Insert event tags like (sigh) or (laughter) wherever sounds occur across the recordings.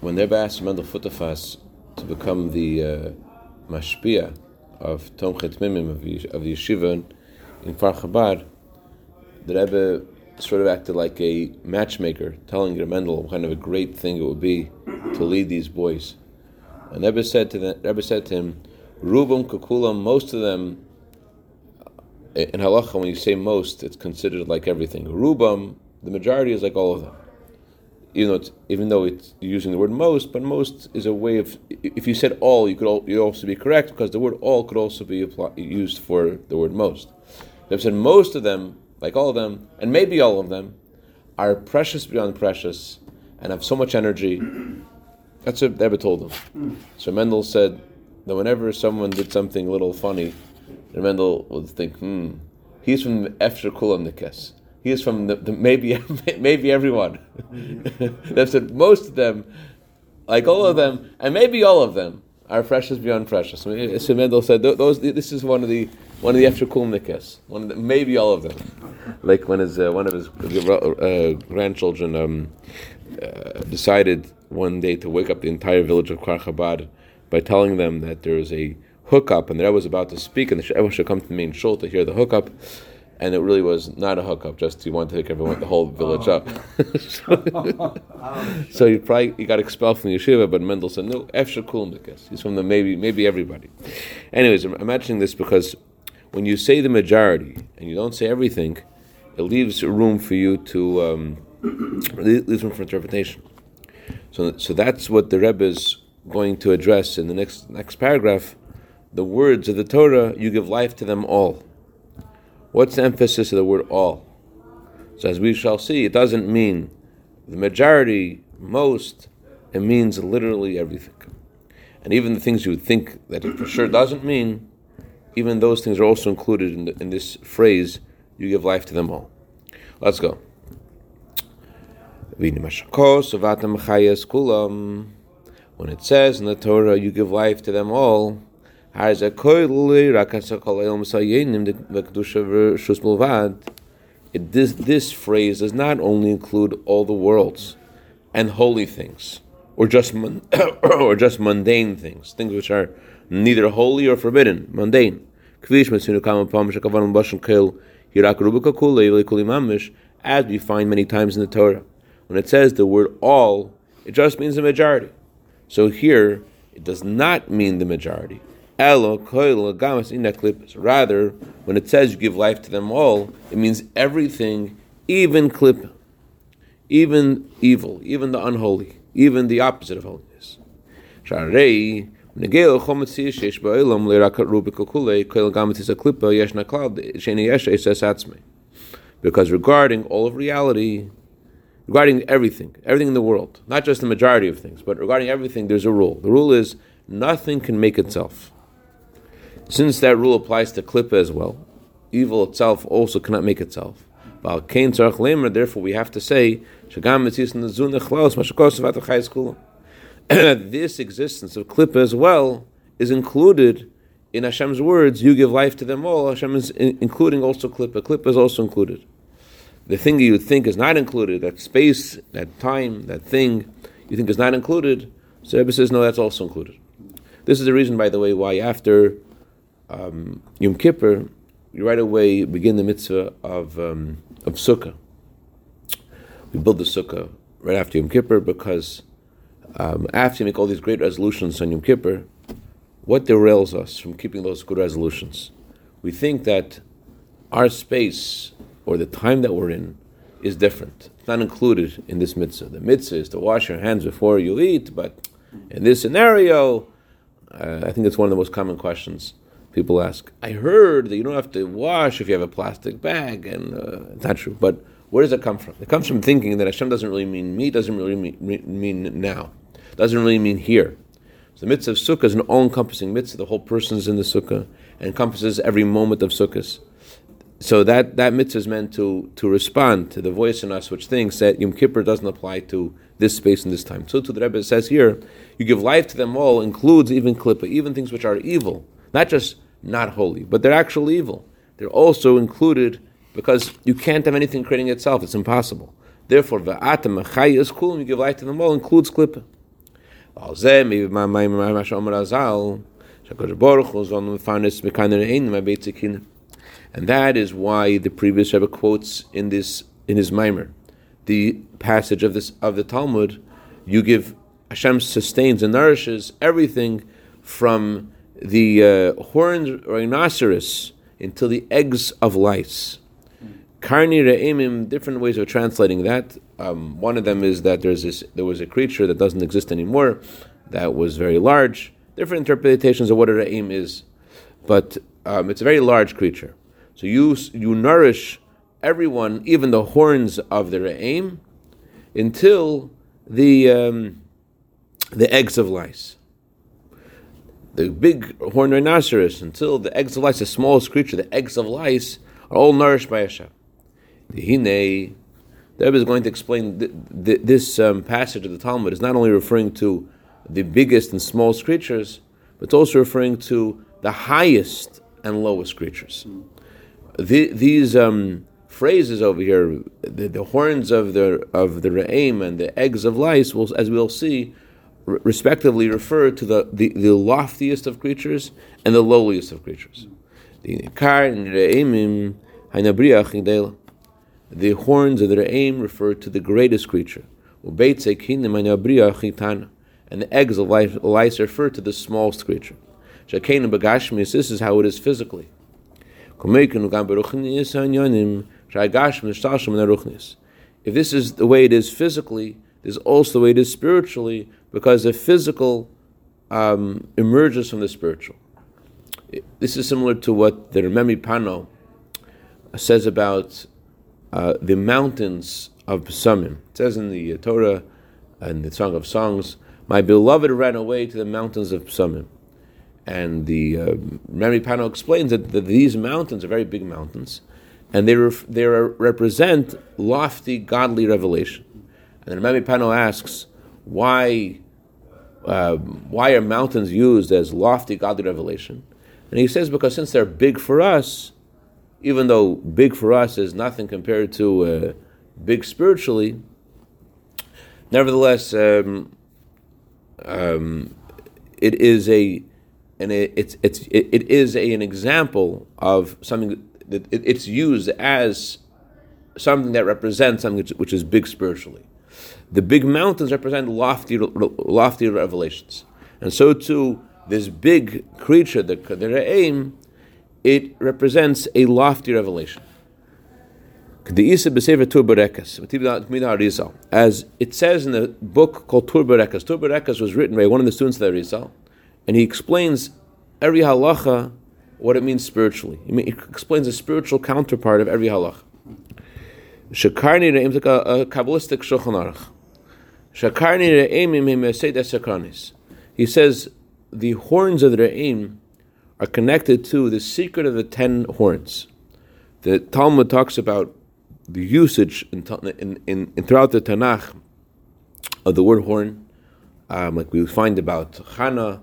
when they asked Mendel Futerfas to become the uh, mashpia of Tomchei Temimim of, of the yeshiva in Kfar Chabad, the Rebbe sort of acted like a matchmaker, telling Mendel what kind of a great thing it would be to lead these boys. And Rebbe said to the, Rebbe said to him, Rubum Kukulam, most of them, in halacha, when you say most, it's considered like everything. Rubam, the majority is like all of them. Even know, even though it's using the word most, but most is a way of. If you said all, you could all, you also be correct because the word all could also be used for the word most. They've said most of them, like all of them, and maybe all of them, are precious beyond precious and have so much energy. That's what Rebbe told them. So Mendel said that whenever someone did something a little funny, Mendel would think, hmm, he's from Efsher Kulam. He is from the, the maybe (laughs) maybe everyone. (laughs) They've said most of them, like all of them, and maybe all of them, are precious beyond precious. So Mendel said those. This is one of the one of the Kulam One of the, maybe all of them. Like when his uh, one of his uh, grandchildren um, uh, decided one day to wake up the entire village of Kfar Chabad by telling them that there is a hookup, and the Rebbe was about to speak, and the Rebbe should come to the main shul to hear the hookup and it really was not a hookup. Just he wanted to take everyone, the whole village oh. (laughs) up. so, he probably he got expelled from the yeshiva. But Mendel said, "No, Efsher Kulnikas. He's from the maybe maybe everybody." Anyways, I'm imagining this because when you say the majority and you don't say everything, it leaves room for you to um, leaves room for interpretation. So, so that's what the Rebbe is going to address in the next next paragraph. The words of the Torah, you give life to them all. What's the emphasis of the word all? So as we shall see, it doesn't mean the majority, most, it means literally everything. And even the things you would think that it for sure doesn't mean, even those things are also included in, the, in this phrase, you give life to them all. Let's go. When it says in the Torah, you give life to them all, this, this phrase does not only include all the worlds and holy things, or just (coughs) or just mundane things, things which are neither holy or forbidden, mundane. As we find many times in the Torah, when it says the word all, it just means the majority. So here, it does not mean the majority. Rather, when it says you give life to them all, it means everything, even klip, even evil, even the unholy, even the opposite of holiness. Because regarding all of reality, regarding everything, everything in the world, not just the majority of things, but regarding everything, there's a rule. The rule is nothing can make itself. Since that rule applies to klippa as well, evil itself also cannot make itself. Therefore, we have to say (coughs) this existence of klippa as well is included in Hashem's words. You give life to them all. Hashem is including also klippa. Klippa is also included. The thing you think is not included, that space, that time, that thing you think is not included. So Rebbe says no, that's also included. This is the reason, by the way, why after um, Yom Kippur, you right away begin the mitzvah of um, of sukkah. We build the sukkah right after Yom Kippur because um, after you make all these great resolutions on Yom Kippur, what derails us from keeping those good resolutions? We think that our space or the time that we're in is different. It's not included in this mitzvah. The mitzvah is to wash your hands before you eat, but in this scenario, uh, I think it's one of the most common questions people ask, I heard that you don't have to wash if you have a plastic bag, and uh, it's not true. But where does it come from? It comes from thinking that Hashem doesn't really mean me, doesn't really mean, mean now, doesn't really mean here. So the mitzvah of sukkah is an all-encompassing mitzvah. The whole person is in the sukkah and encompasses every moment of sukkahs. So that, that mitzvah is meant to, to respond to the voice in us which thinks that Yom Kippur doesn't apply to this space and this time. So to the Rebbe says here, you give life to them all, includes even klippa, even things which are evil, not just not holy, but they're actually evil. They're also included because you can't have anything creating itself. It's impossible. Therefore, va'atam is cool, you give life to them all, includes beitzikin. And that is why the previous Rebbe quotes in this in his mimer, the passage of this of the Talmud, you give Hashem sustains and nourishes everything from the uh, horns rhinoceros until the eggs of lice. Karni re'emim, different ways of translating that. Um, one of them is that there's this, there was a creature that doesn't exist anymore that was very large. Different interpretations of what a re'em is, but um, it's a very large creature. So you you nourish everyone, even the horns of the re'em, until the um, the eggs of lice. The big horned rhinoceros, until the eggs of lice, the smallest creature, the eggs of lice, are all nourished by Hashem. The Hine, the Rebbe is going to explain th- th- this um, passage of the Talmud is not only referring to the biggest and smallest creatures, but it's also referring to the highest and lowest creatures. The, these um, phrases over here, the, the, horns of the of the re'im and the eggs of lice, will, as we'll see, respectively refer to the, the, the, loftiest of creatures and the lowliest of creatures. The the horns of the re'im refer to the greatest creature. And the eggs of lice refer to the smallest creature. This is how it is physically. If this is the way it is physically, is also the way it is spiritually, because the physical um, emerges from the spiritual. This is similar to what the Rema MiPano says about uh, the mountains of Besamim. It says in the Torah and the Song of Songs, "My beloved ran away to the mountains of Besamim." And the uh, Rema MiPano explains that, that, these mountains are very big mountains, and they ref, they represent lofty godly revelation. And Rema MiPano asks, why uh, why are mountains used as lofty godly revelation? And he says because since they're big for us, even though big for us is nothing compared to uh, big spiritually, nevertheless, um, um, it is a and it, it's it's it, it is a, an example of something that it, it's used as something that represents something which, which is big spiritually. The big mountains represent lofty, lofty revelations. And so too, this big creature, the, the re'em, it represents a lofty revelation. As it says in the book called Tur Berekas, Tur Berekas was written by one of the students of the Arizal, and he explains every halacha, what it means spiritually. He explains the spiritual counterpart of every halacha. Shakarni Re'im like a, a Kabbalistic Shulchan Aruch. Shakarni Re'imim Sakarnis. He says the horns of the Re'im are connected to the secret of the ten horns. The Talmud talks about the usage in, in, in, in throughout the Tanakh of the word horn, um, like we find about Hannah,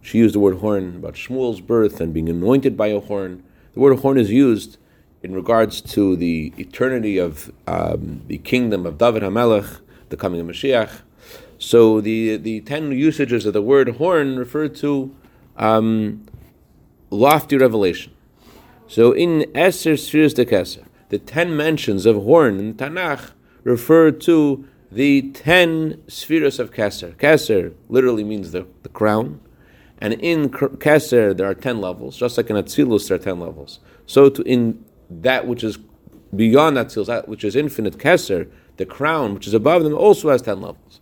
she used the word horn about Shmuel's birth and being anointed by a horn. The word horn is used in regards to the eternity of um, the kingdom of David HaMelech, the coming of Mashiach. So the, the ten usages of the word horn refer to um, lofty revelation. So in Esther Spheres de Keser, the ten mentions of horn in Tanakh refer to the ten spheres of Keser. Keser literally means the, the crown. And in Keser, there are ten levels, just like in Atzilus, there are ten levels. So to, in that which is beyond that seal, that which is infinite keser, the crown which is above them, also has ten levels.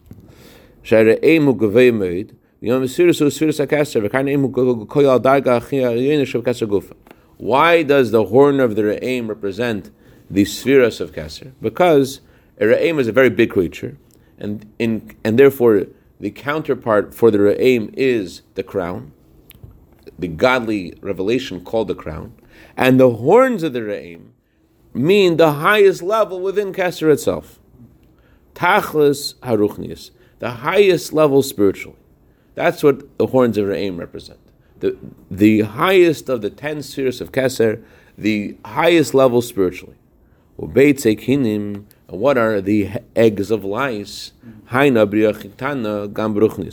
Why does the horn of the Re'im represent the spheres of Keser? Because a Re'im is a very big creature, and in and therefore the counterpart for the Re'im is the crown, the godly revelation called the crown. And the horns of the Re'im mean the highest level within Kesser itself. Tachlis Haruchnius, the highest level spiritually. That's what the horns of Re'im represent. The, the highest of the ten spheres of Kesser, the highest level spiritually. And what are the eggs of lice?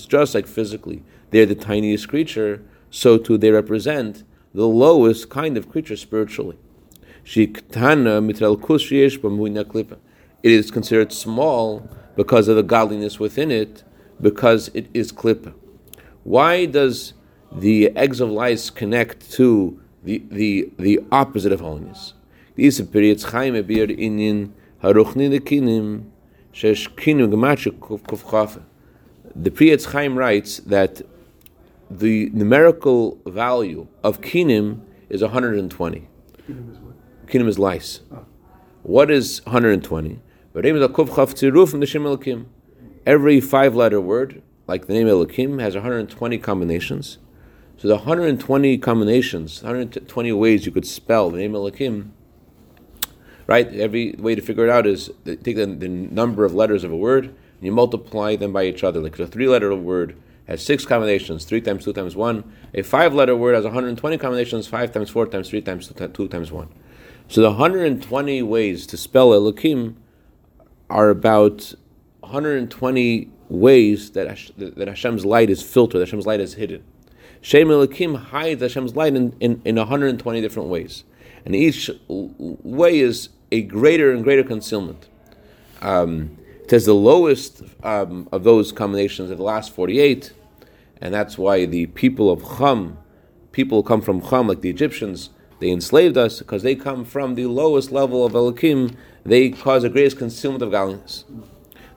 Just like physically, they're the tiniest creature, so too they represent the lowest kind of creature spiritually. It is considered small because of the godliness within it, because it is klippa. Why does the eggs of lice connect to the, the, the opposite of holiness? The Pri Etz Chaim writes that the numerical value of kinim is 120. Kinim is what? Kinim is lice. Oh. What is 120? Every five letter word, like the name Elokim, has 120 combinations. So the 120 combinations, 120 ways you could spell the name Elokim, right? Every way to figure it out is take the, the number of letters of a word and you multiply them by each other. Like a three letter word has six combinations, three times two times one. A five letter word has 120 combinations, five times four times three times two, times one. So the 120 ways to spell Elokim are about 120 ways that, that Hashem's light is filtered, Hashem's light is hidden. Shem Elokim hides Hashem's light in, in, in 120 different ways. And each way is a greater and greater concealment. Um, it says the lowest um, of those combinations are the last 48, and that's why the people of Chum, people come from Chum, like the Egyptians, they enslaved us because they come from the lowest level of Elohim. They cause the greatest concealment of godliness.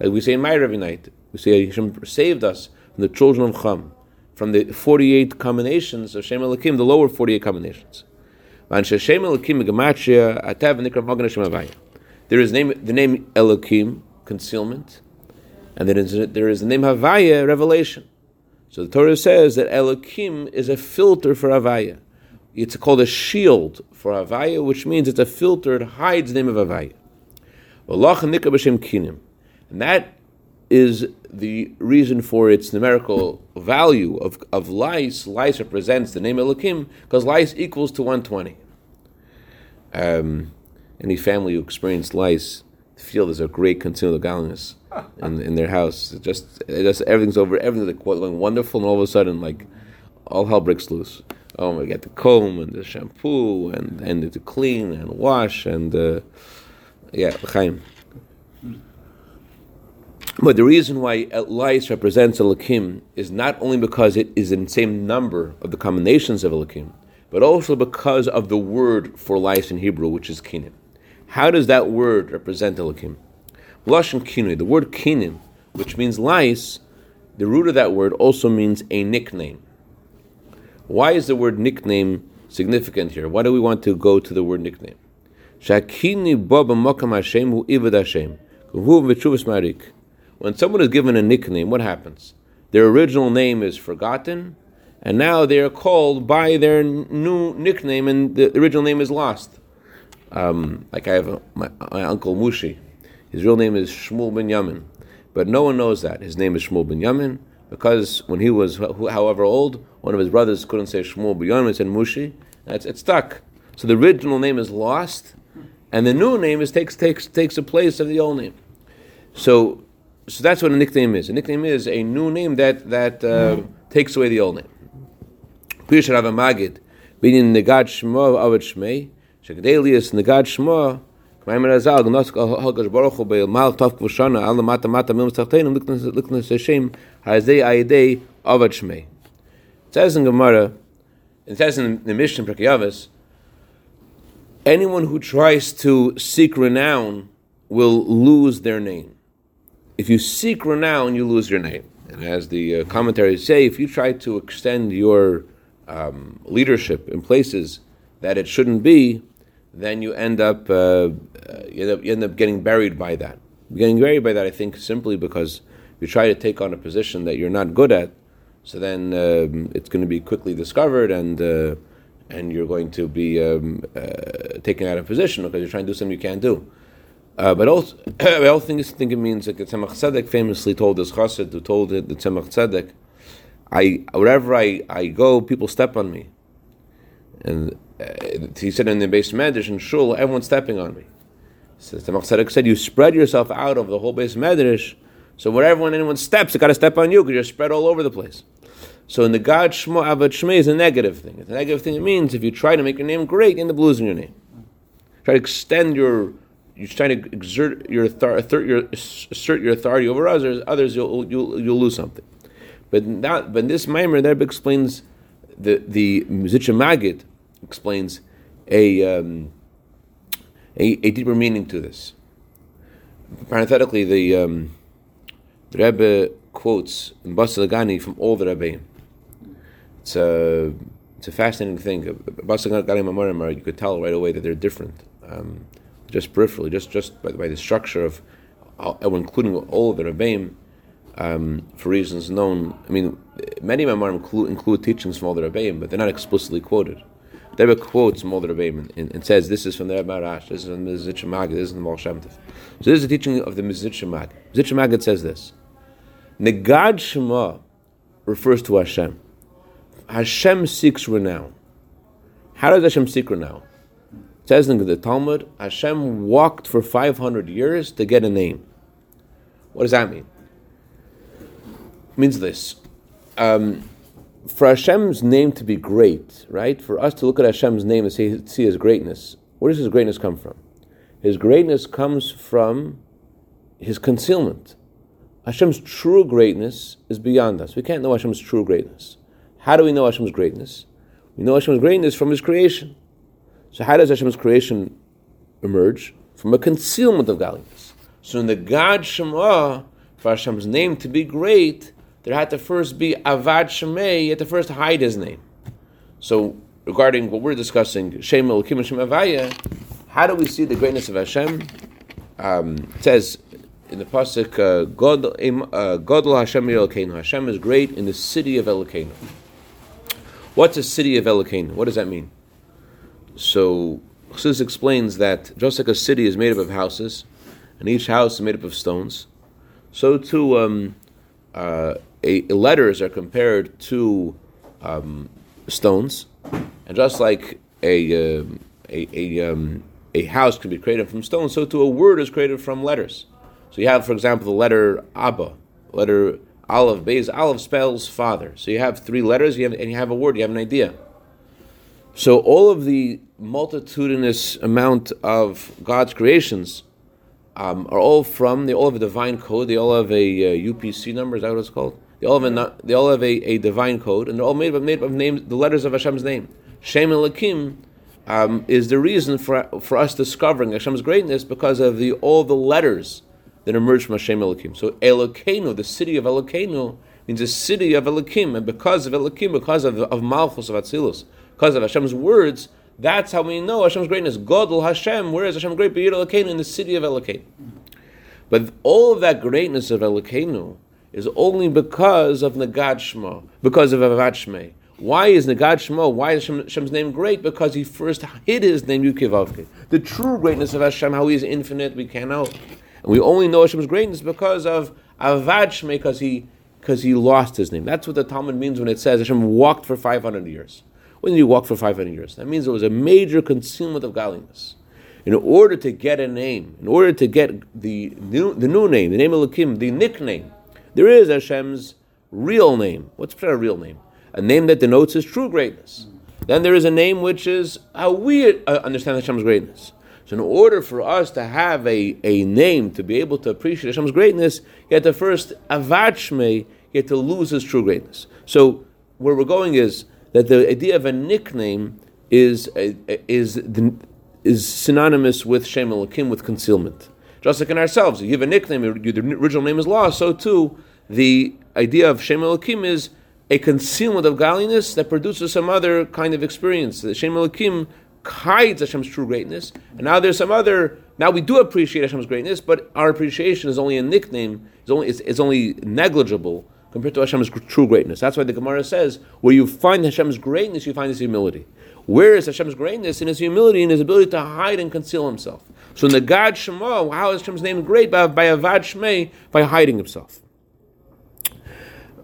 Like we say in Meir every night, we say Hashem saved us from the children of Chum, from the 48 combinations of Shem Elohim, the lower 48 combinations. There is name the name Elohim, concealment, and there is, there is the name Havaya, revelation. So the Torah says that Elohim is a filter for Havaya. It's called a shield for Havaya, which means it's a filter, it hides the name of Havaya. And that is the reason for its numerical value of, of lice. Lice represents the name Elohim, because lice equals to 120. Um, any family who experienced lice feel there's a great continual godliness in, in their house. It just, it just everything's over, everything's going wonderful, and all of a sudden, like, all hell breaks loose oh, we get the comb and the shampoo and and to clean and wash and uh, yeah, l'chaim. But the reason why lice represents Elohim is not only because it is in the same number of the combinations of Elohim, but also because of the word for lice in Hebrew, which is kinim. How does that word represent Elohim? Lashon kinui, the word kinim, which means lice, the root of that word also means a nickname. Why is the word nickname significant here? Why do we want to go to the word nickname? When someone is given a nickname, what happens? Their original name is forgotten, and now they are called by their new nickname, and the original name is lost. Um, like I have a, my, my, uncle Mushi. His real name is Shmuel Ben Yamin, but no one knows that. His name is Shmuel Ben Yamin because when he was, however old, one of his brothers couldn't say Shmuel B'Yonim, he said Mushi. It's, it's stuck. So the original name is lost, and the new name is takes takes takes the place of the old name. So, so that's what a nickname is. A nickname is a new name that that uh, takes away the old name. Pirsha Rav Magid, being negad shmo avet shmei, shekdelius negad shmo. Kmaimer Azal, Gnos Hakadosh Baruch Hu Beil Mal Tov Kvushana Al Mata Mata Mim Tzarteinu Liknas Hashem Hazei Ayidei Avad Shmei. It says in Gemara, it says in the Mishnah Pirkei Avos, anyone who tries to seek renown will lose their name. If you seek renown, you lose your name. And as the uh, commentaries say, if you try to extend your um, leadership in places that it shouldn't be, then you end up, uh, uh, you, end up you end up getting buried by that. Getting buried by that, I think, simply because you try to take on a position that you're not good at, so then um, it's going to be quickly discovered and uh, and you're going to be um, uh, taken out of position because you're trying to do something you can't do. Uh, but also, (coughs) I also think, think it means like Tzemach Tzedek famously told this chassid who told it, the Tzemach Tzedek, I wherever I, I go, people step on me, and uh, he said in the beis medrash and shul, everyone's stepping on me. So the Tzemach Tzedek said, you spread yourself out over the whole beis medrash. So wherever anyone steps, it got to step on you because you're spread all over the place. So in the God Shmo Avad Shmei is a negative thing. It's a negative thing. It means if you try to make your name great, in the blues in your name. Try to extend your, you're trying to exert your, author, your assert your authority over others. Others, you'll you'll, you'll lose something. But not, but this mimer there explains the the Mezritcher Magid explains a, um, a, a deeper meaning to this. Parenthetically, the um, the Rebbe quotes in Basi LeGani from all the Rebbeim. It's a it's a fascinating thing. Basi LeGani Mamorim, you could tell right away that they're different, um, just peripherally, just just by, by, the structure of, uh, including all of the Rebbeim, um, for reasons known. I mean, many Mamorim include, include teachings from all the Rebbeim, but they're not explicitly quoted. The Rebbe quotes Molder Rebbeim and, and, says, this is from the Rebbe Arash, this is from the Magid, this is from the Shem So this is the teaching of the Magid. Mezritcher Magid says this, Negad Shema refers to Hashem. Hashem seeks renown. How does Hashem seek renown? It says in the Talmud, Hashem walked for 500 years to get a name. What does that mean? It means this. Um, for Hashem's name to be great, right? For us to look at Hashem's name and see, see His greatness, where does His greatness come from? His greatness comes from His concealment. Hashem's true greatness is beyond us. We can't know Hashem's true greatness. How do we know Hashem's greatness? We know Hashem's greatness from His creation. So how does Hashem's creation emerge? From a concealment of godliness. So in the God Shema, for Hashem's name to be great, there had to first be Avad Shemei, you had to first hide his name. So, regarding what we're discussing, Shem Elokim and Shem Avaya, how do we see the greatness of Hashem? Um, it says in the pasuk, uh, "Godol uh, Hashem Elokeinu." Hashem is great in the city of Elokeinu. What's a city of Elokeinu? What does that mean? So, Chassidus explains that just like a city is made up of houses, and each house is made up of stones, so too um, uh, a, letters are compared to um, stones, and just like a uh, a a, um, a house can be created from stone, so too a word is created from letters. So you have, for example, the letter Abba, letter Aleph, Beis. Aleph spells father. So you have three letters, you have, and you have a word, you have an idea. So all of the multitudinous amount of God's creations um, are all from, they all have a divine code, they all have a uh, UPC number, is that what it's called? They all have a, they all have a, a divine code, and they're all made up, made up of names, the letters of Hashem's name. Shem Elohim um, is the reason for, for us discovering Hashem's greatness because of the all the letters that emerge from Hashem Elohim. So Elokeinu, the city of Elokeinu, means the city of Elohim, and because of Elohim, because of, of Malchus, of Atzilus, because of Hashem's words, that's how we know Hashem's greatness. Godel Hashem, where is Hashem great? B'yir Elokeinu, in the city of Elokeinu. But all of that greatness of Elokeinu is only because of Nagad Shema, because of Avad Shmei. Why is Nagad Shema, why is Hashem's name great? Because he first hid his name, Yukivavke. The true greatness of Hashem, how he is infinite, we can't know. And we only know Hashem's greatness because of Avad Shmei, because he, because he lost his name. That's what the Talmud means when it says Hashem walked for 500 years. When he walk for 500 years? That means there was a major concealment of godliness. In order to get a name, in order to get the new, the new name, the name of Lakim, the nickname, there is Hashem's real name. What's a real name? A name that denotes his true greatness. Then there is a name which is how we uh, understand Hashem's greatness. So, in order for us to have a, a name to be able to appreciate Hashem's greatness, you have to first avachme, you have to lose his true greatness. So, where we're going is that the idea of a nickname is is is synonymous with Shem Elokim, with concealment. Just like in ourselves, you give a nickname, the original name is lost, so too the idea of Shem Elokim is a concealment of godliness that produces some other kind of experience. The Shem Elokim hides Hashem's true greatness, and now there's some other. Now we do appreciate Hashem's greatness, but our appreciation is only a nickname. It's only it's, it's only negligible compared to Hashem's true greatness. That's why the Gemara says, where you find Hashem's greatness, you find His humility. Where is Hashem's greatness? In His humility and His ability to hide and conceal Himself. So in the God Shema, how is Hashem's name great? By, by Avad Shmei, by hiding Himself.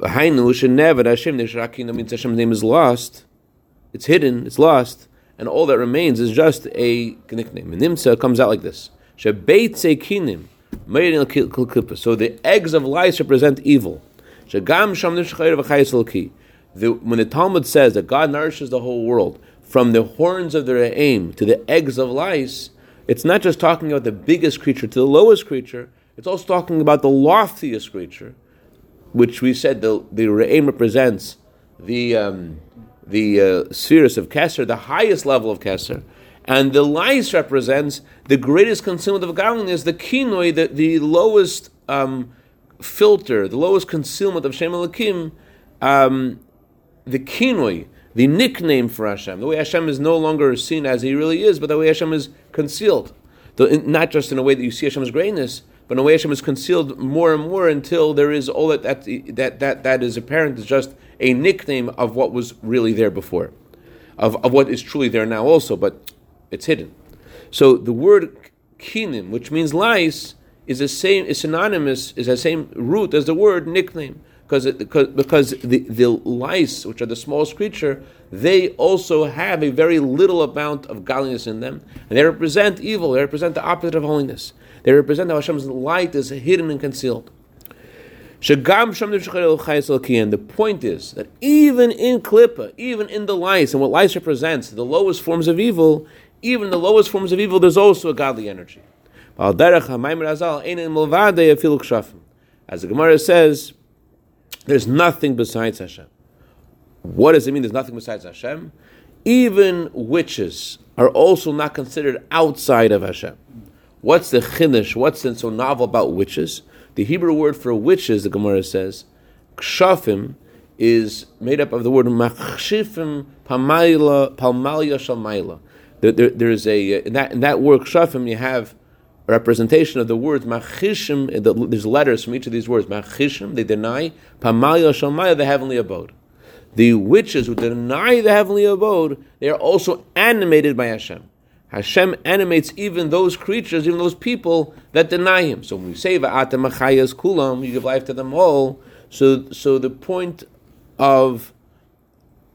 Hainu shenevad Hashem That means Hashem's name is lost. It's hidden. It's lost, and all that remains is just a nickname. And Nimsa comes out like this: Shebeitze kinim. So the eggs of lice represent evil. The, when the Talmud says that God nourishes the whole world, from the horns of the re'em to the eggs of lice, it's not just talking about the biggest creature to the lowest creature, it's also talking about the loftiest creature, which we said the, the Re'im represents the, um, the uh, spheres of Kesser, the highest level of Kesser. And the lice represents the greatest concealment of godliness, the kinoi, the, the lowest um, filter, the lowest concealment of Shem Elohim, um, the kinoi, the nickname for Hashem. The way Hashem is no longer seen as He really is, but the way Hashem is concealed. The, not just in a way that you see Hashem's greatness, but in a way Hashem is concealed more and more until there is all that that that that, that is apparent is just a nickname of what was really there before, of, of what is truly there now also, but it's hidden. So the word kinim, which means lice, is the same, is synonymous, is the same root as the word nickname. Because, because, because the, the lice, which are the smallest creature, they also have a very little amount of godliness in them, and they represent evil. They represent the opposite of holiness. They represent how Hashem's light is hidden and concealed. The point is that even in Klippa, even in the lice, and what lice represents, the lowest forms of evil, even the lowest forms of evil, there's also a godly energy. As the Gemara says, there's nothing besides Hashem. What does it mean there's nothing besides Hashem? Even witches are also not considered outside of Hashem. What's the chiddush? What's so novel about witches? The Hebrew word for witches, the Gemara says, kshafim, is made up of the word machshifim palmalia shalmaila. There, there, there's a uh, in that in that word kshafim you have representation of the words machishim. There's letters from each of these words. Machishim they deny palmalia shalmaila the heavenly abode. The witches who deny the heavenly abode they are also animated by Hashem. Hashem animates even those creatures, even those people that deny Him. So when we say "Va'atem machayas kulam," you give life to them all. So, so the point of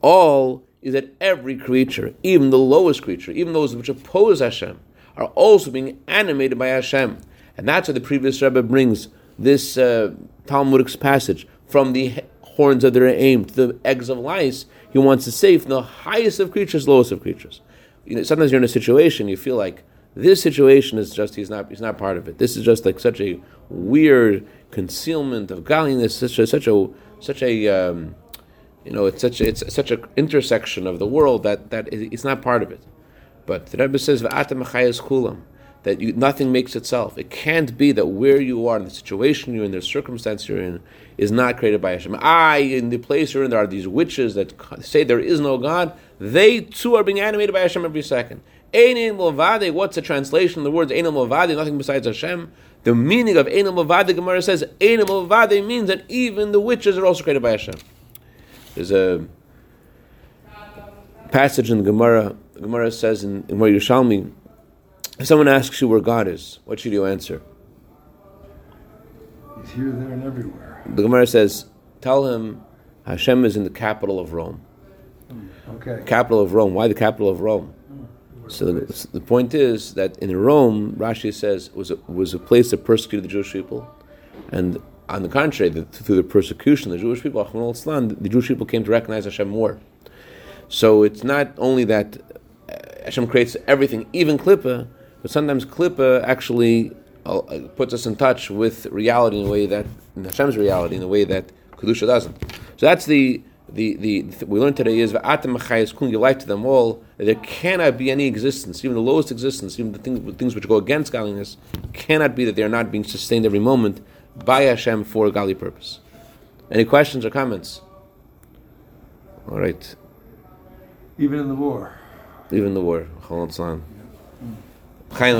all is that every creature, even the lowest creature, even those which oppose Hashem, are also being animated by Hashem. And that's why the previous Rebbe brings this uh, Talmudic passage from the horns of their aim to the eggs of lice. He wants to say from the highest of creatures, lowest of creatures you know, sometimes you're in a situation you feel like this situation is just he's not he's not part of it. This is just like such a weird concealment of godliness, such a such a such a um, you know it's such a, it's such an intersection of the world that that it's not part of it. But the Rebbe says kulam that you, nothing makes itself. It can't be that where you are in the situation you're in, the circumstance you're in, is not created by Hashem. I, in the place you're in, there are these witches that say there is no God. They too are being animated by Hashem every second. Einim Movade, what's the translation of the words Einim Movade, nothing besides Hashem? The meaning of Einim Movade, Gemara says, Einim Movade means that even the witches are also created by Hashem. There's a passage in the Gemara, the Gemara says in, in where Yerushalmi, if someone asks you where God is, what should you answer? He's here, there, and everywhere. The Gemara says, tell him Hashem is in the capital of Rome. Okay. Capital of Rome. Why the capital of Rome? Mm. So the, the, point is that in Rome, Rashi says was a, was a place that persecuted the Jewish people, and on the contrary, the, through the persecution of the Jewish people, the Jewish people came to recognize Hashem more. So it's not only that Hashem creates everything, even Klippa, but sometimes Klippa actually uh, puts us in touch with reality in a way that in Hashem's reality in a way that kedusha doesn't. So that's the the, the, we learned today is kun your life to them all. There cannot be any existence, even the lowest existence, even the things things which go against godliness, cannot be that they are not being sustained every moment by Hashem for a godly purpose. Any questions or comments? All right. Even in the war. Even the war. Chayim